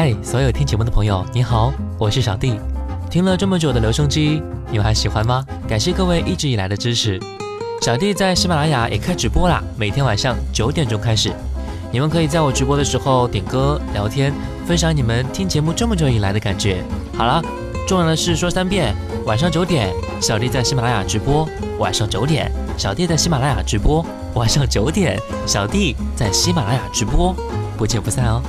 嗨，所有听节目的朋友，你好。我是小弟。听了这么久的留声机，你们还喜欢吗？感谢各位一直以来的支持。小弟在喜马拉雅也开直播啦，每天晚上九点钟开始。你们可以在我直播的时候点歌、聊天、分享你们听节目这么久以来的感觉。好了，重要的事说三遍：晚上九点，小弟在喜马拉雅直播；晚上九点，小弟在喜马拉雅直播；晚上九点，小弟在喜马拉雅直播。不见不散哦！